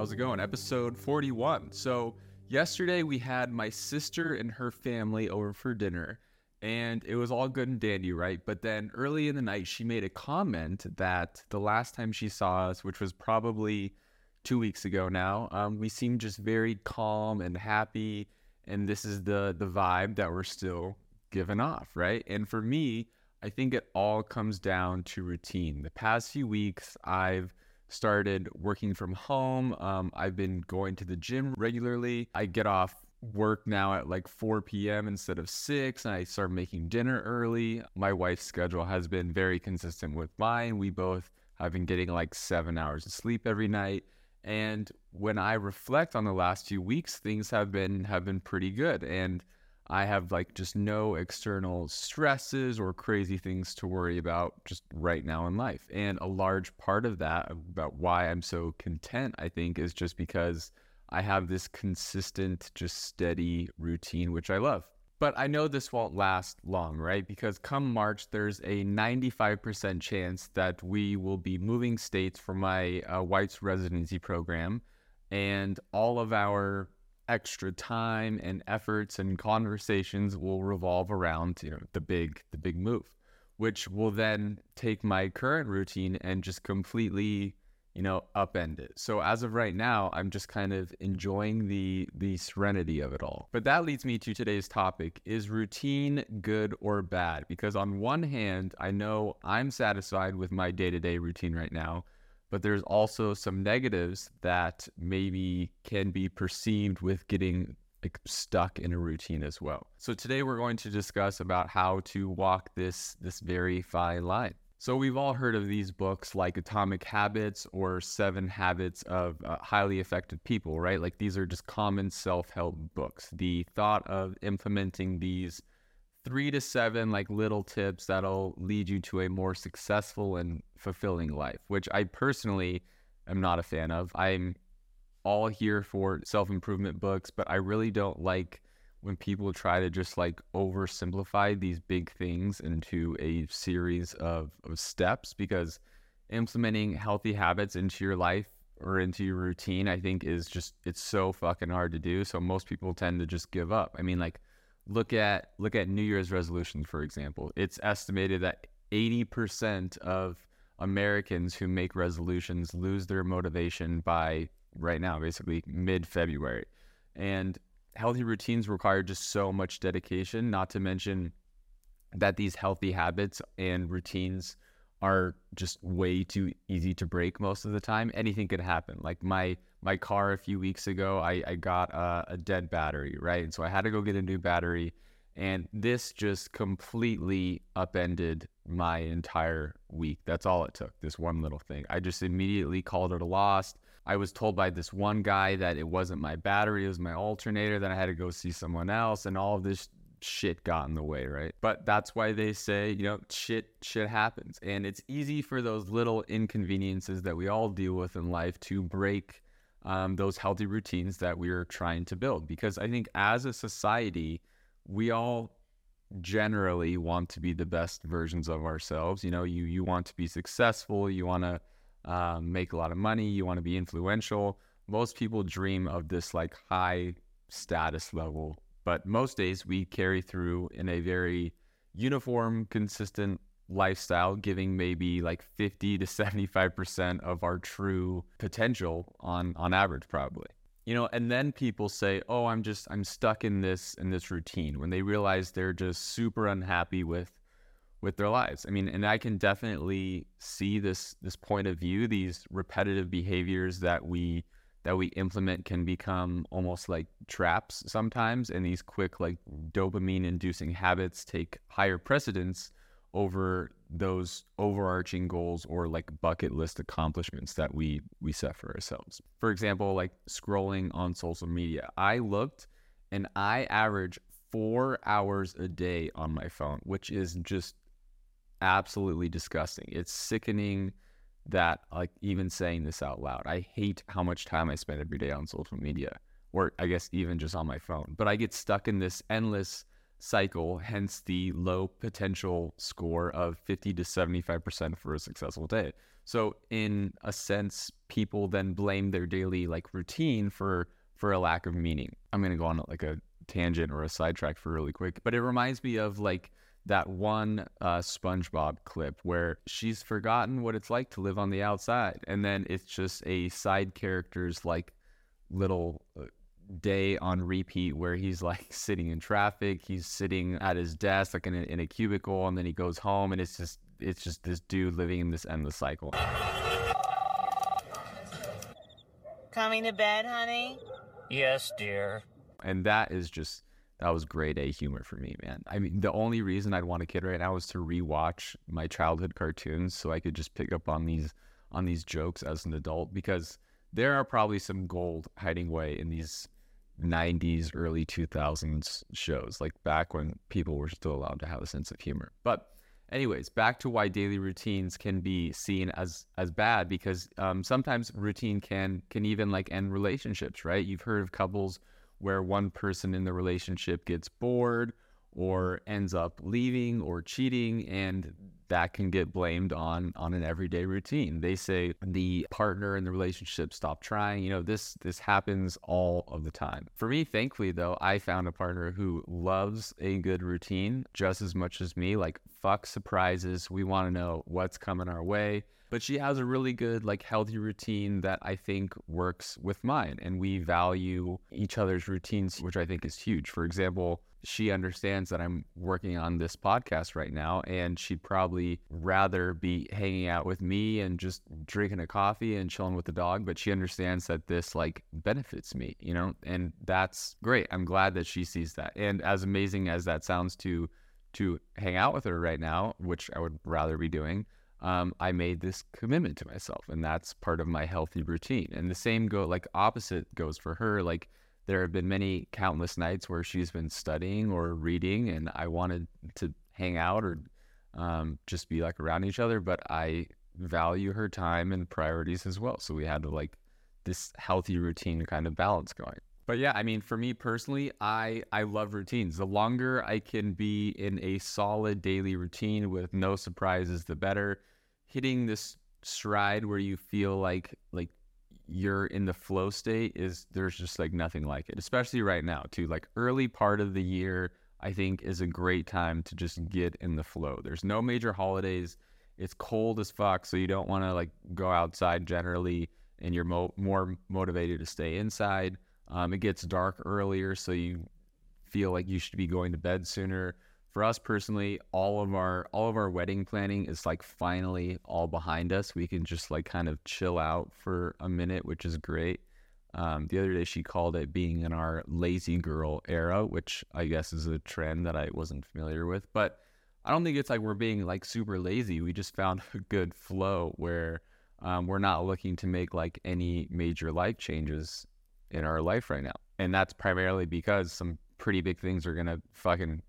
How's it going? Episode 41. So, yesterday we had my sister and her family over for dinner, and it was all good and dandy, right? But then early in the night, she made a comment that the last time she saw us, which was probably two weeks ago now, um, we seemed just very calm and happy. And this is the the vibe that we're still giving off, right? And for me, I think it all comes down to routine. The past few weeks, I've started working from home. Um, I've been going to the gym regularly. I get off work now at like 4 p.m. instead of 6, and I start making dinner early. My wife's schedule has been very consistent with mine. We both have been getting like seven hours of sleep every night. And when I reflect on the last few weeks, things have been have been pretty good. And I have like just no external stresses or crazy things to worry about just right now in life. And a large part of that, about why I'm so content, I think, is just because I have this consistent, just steady routine, which I love. But I know this won't last long, right? Because come March, there's a 95% chance that we will be moving states for my uh, wife's residency program. And all of our extra time and efforts and conversations will revolve around you know the big the big move which will then take my current routine and just completely you know upend it. So as of right now i'm just kind of enjoying the the serenity of it all. But that leads me to today's topic is routine good or bad? Because on one hand i know i'm satisfied with my day-to-day routine right now but there's also some negatives that maybe can be perceived with getting stuck in a routine as well. So today we're going to discuss about how to walk this this very fine line. So we've all heard of these books like Atomic Habits or Seven Habits of uh, Highly Effective People, right? Like these are just common self-help books. The thought of implementing these three to seven like little tips that'll lead you to a more successful and fulfilling life, which I personally am not a fan of. I'm all here for self improvement books, but I really don't like when people try to just like oversimplify these big things into a series of, of steps because implementing healthy habits into your life or into your routine, I think is just, it's so fucking hard to do. So most people tend to just give up. I mean, like, look at look at New Year's resolutions, for example. It's estimated that 80% of Americans who make resolutions lose their motivation by right now, basically mid February. And healthy routines require just so much dedication, not to mention that these healthy habits and routines are just way too easy to break most of the time. Anything could happen. Like my my car a few weeks ago, I, I got a, a dead battery, right? And so I had to go get a new battery. And this just completely upended my entire week. That's all it took, this one little thing. I just immediately called it a lost. I was told by this one guy that it wasn't my battery, it was my alternator. Then I had to go see someone else, and all of this shit got in the way, right? But that's why they say, you know, shit shit happens. And it's easy for those little inconveniences that we all deal with in life to break um, those healthy routines that we're trying to build. Because I think as a society, we all generally want to be the best versions of ourselves. You know, you you want to be successful, you want to um, make a lot of money, you want to be influential. Most people dream of this like high status level but most days we carry through in a very uniform, consistent lifestyle, giving maybe like 50 to 75% of our true potential on, on average, probably. You know, and then people say, "Oh, I'm just I'm stuck in this in this routine." When they realize they're just super unhappy with with their lives. I mean, and I can definitely see this this point of view, these repetitive behaviors that we that we implement can become almost like traps sometimes and these quick like dopamine inducing habits take higher precedence over those overarching goals or like bucket list accomplishments that we we set for ourselves. For example like scrolling on social media. I looked and i average four hours a day on my phone which is just absolutely disgusting. It's sickening that like even saying this out loud. I hate how much time I spend every day on social media, or I guess even just on my phone. But I get stuck in this endless cycle, hence the low potential score of 50 to 75% for a successful day. So in a sense, people then blame their daily like routine for for a lack of meaning. I'm gonna go on like a tangent or a sidetrack for really quick, but it reminds me of like that one uh, SpongeBob clip where she's forgotten what it's like to live on the outside, and then it's just a side character's like little uh, day on repeat where he's like sitting in traffic, he's sitting at his desk like in a, in a cubicle, and then he goes home, and it's just it's just this dude living in this endless cycle. Coming to bed, honey? Yes, dear. And that is just that was grade A humor for me, man. I mean, the only reason I'd want a kid right now is to rewatch my childhood cartoons so I could just pick up on these on these jokes as an adult because there are probably some gold hiding away in these 90s early 2000s shows like back when people were still allowed to have a sense of humor. But anyways back to why daily routines can be seen as as bad because um, sometimes routine can can even like end relationships right you've heard of couples where one person in the relationship gets bored or ends up leaving or cheating and that can get blamed on on an everyday routine. They say the partner in the relationship stopped trying. You know this this happens all of the time. For me thankfully though i found a partner who loves a good routine just as much as me. Like fuck surprises. We want to know what's coming our way but she has a really good like healthy routine that i think works with mine and we value each other's routines which i think is huge for example she understands that I'm working on this podcast right now, and she'd probably rather be hanging out with me and just drinking a coffee and chilling with the dog. But she understands that this like benefits me, you know, and that's great. I'm glad that she sees that. And as amazing as that sounds to to hang out with her right now, which I would rather be doing, um, I made this commitment to myself, and that's part of my healthy routine. And the same go like opposite goes for her, like there have been many countless nights where she's been studying or reading, and I wanted to hang out or um, just be like around each other. But I value her time and priorities as well. So we had to like this healthy routine kind of balance going. But yeah, I mean, for me personally, I I love routines. The longer I can be in a solid daily routine with no surprises, the better. Hitting this stride where you feel like like you're in the flow state is there's just like nothing like it, especially right now, too. Like early part of the year, I think is a great time to just get in the flow. There's no major holidays. It's cold as fuck, so you don't want to like go outside generally, and you're mo- more motivated to stay inside. Um, it gets dark earlier, so you feel like you should be going to bed sooner for us personally, all of our all of our wedding planning is like finally all behind us. We can just like kind of chill out for a minute, which is great. Um, the other day, she called it being in our lazy girl era, which I guess is a trend that I wasn't familiar with. But I don't think it's like we're being like super lazy. We just found a good flow where um, we're not looking to make like any major life changes in our life right now. And that's primarily because some pretty big things are gonna fucking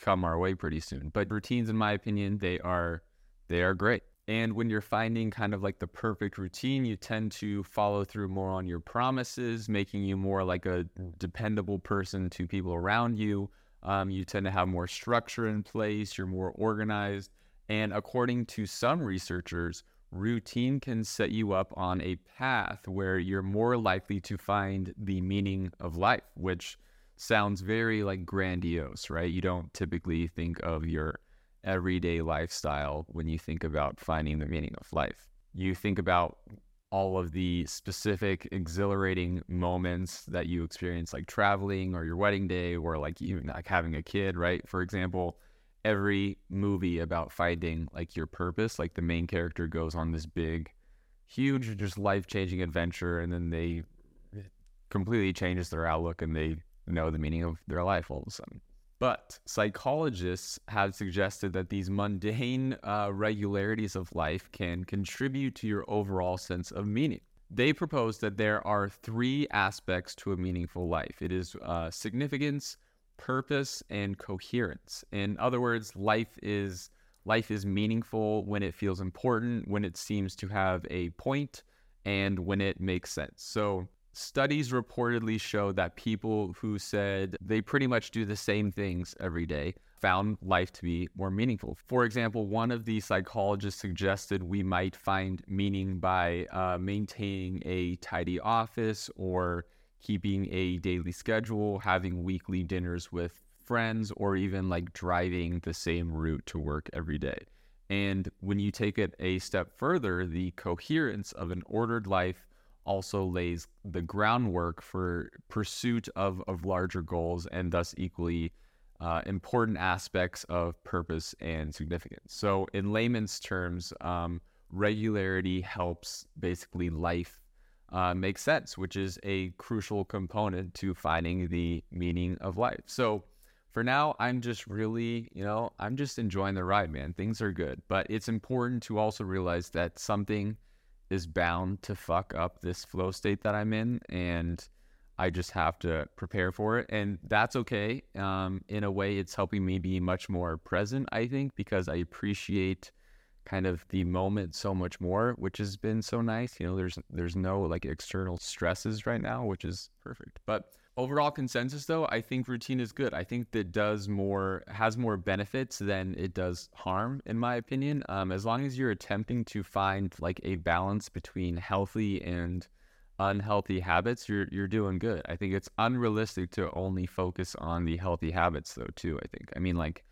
come our way pretty soon. But routines, in my opinion, they are they are great. And when you're finding kind of like the perfect routine, you tend to follow through more on your promises, making you more like a dependable person to people around you. Um, you tend to have more structure in place, you're more organized. And according to some researchers, routine can set you up on a path where you're more likely to find the meaning of life, which sounds very like grandiose, right? You don't typically think of your everyday lifestyle when you think about finding the meaning of life. You think about all of the specific exhilarating moments that you experience like traveling or your wedding day or like even like having a kid, right? For example, every movie about finding like your purpose, like the main character goes on this big huge just life-changing adventure and then they completely changes their outlook and they know the meaning of their life all of a sudden. But psychologists have suggested that these mundane uh, regularities of life can contribute to your overall sense of meaning. They propose that there are three aspects to a meaningful life it is uh, significance, purpose, and coherence. In other words, life is life is meaningful when it feels important, when it seems to have a point, and when it makes sense. So studies reportedly show that people who said they pretty much do the same things every day found life to be more meaningful. For example, one of the psychologists suggested we might find meaning by uh, maintaining a tidy office or keeping a daily schedule, having weekly dinners with friends, or even like driving the same route to work every day. And when you take it a step further, the coherence of an ordered life also lays the groundwork for pursuit of, of larger goals and thus equally uh, important aspects of purpose and significance. So, in layman's terms, um, regularity helps basically life uh, make sense, which is a crucial component to finding the meaning of life. So, for now, I'm just really, you know, I'm just enjoying the ride, man. Things are good. But it's important to also realize that something is bound to fuck up this flow state that I'm in. And I just have to prepare for it. And that's okay. Um, in a way, it's helping me be much more present, I think, because I appreciate kind of the moment so much more, which has been so nice. You know, there's there's no like external stresses right now, which is perfect. But overall consensus though, I think routine is good. I think that does more has more benefits than it does harm, in my opinion. Um, as long as you're attempting to find like a balance between healthy and unhealthy habits, you're you're doing good. I think it's unrealistic to only focus on the healthy habits though too. I think. I mean like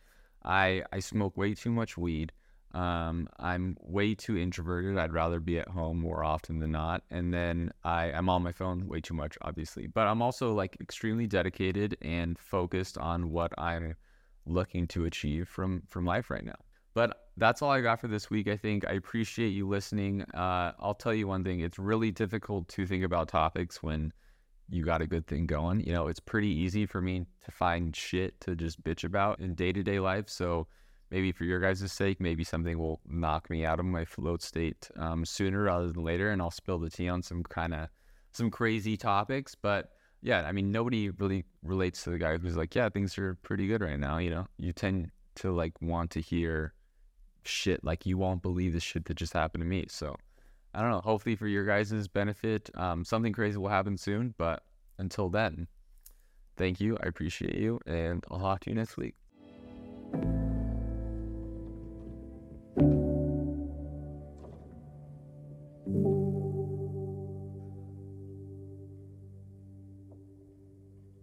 I I smoke way too much weed. Um, I'm way too introverted. I'd rather be at home more often than not. And then I, I'm on my phone way too much, obviously. But I'm also like extremely dedicated and focused on what I'm looking to achieve from from life right now. But that's all I got for this week. I think I appreciate you listening. Uh, I'll tell you one thing: it's really difficult to think about topics when you got a good thing going. You know, it's pretty easy for me to find shit to just bitch about in day to day life. So maybe for your guys' sake, maybe something will knock me out of my flow state um, sooner rather than later, and I'll spill the tea on some kind of some crazy topics. But yeah, I mean, nobody really relates to the guy who's like, yeah, things are pretty good right now. You know, you tend to like want to hear shit like you won't believe the shit that just happened to me. So I don't know. Hopefully for your guys' benefit, um, something crazy will happen soon. But until then, thank you. I appreciate you, and I'll talk to you next week.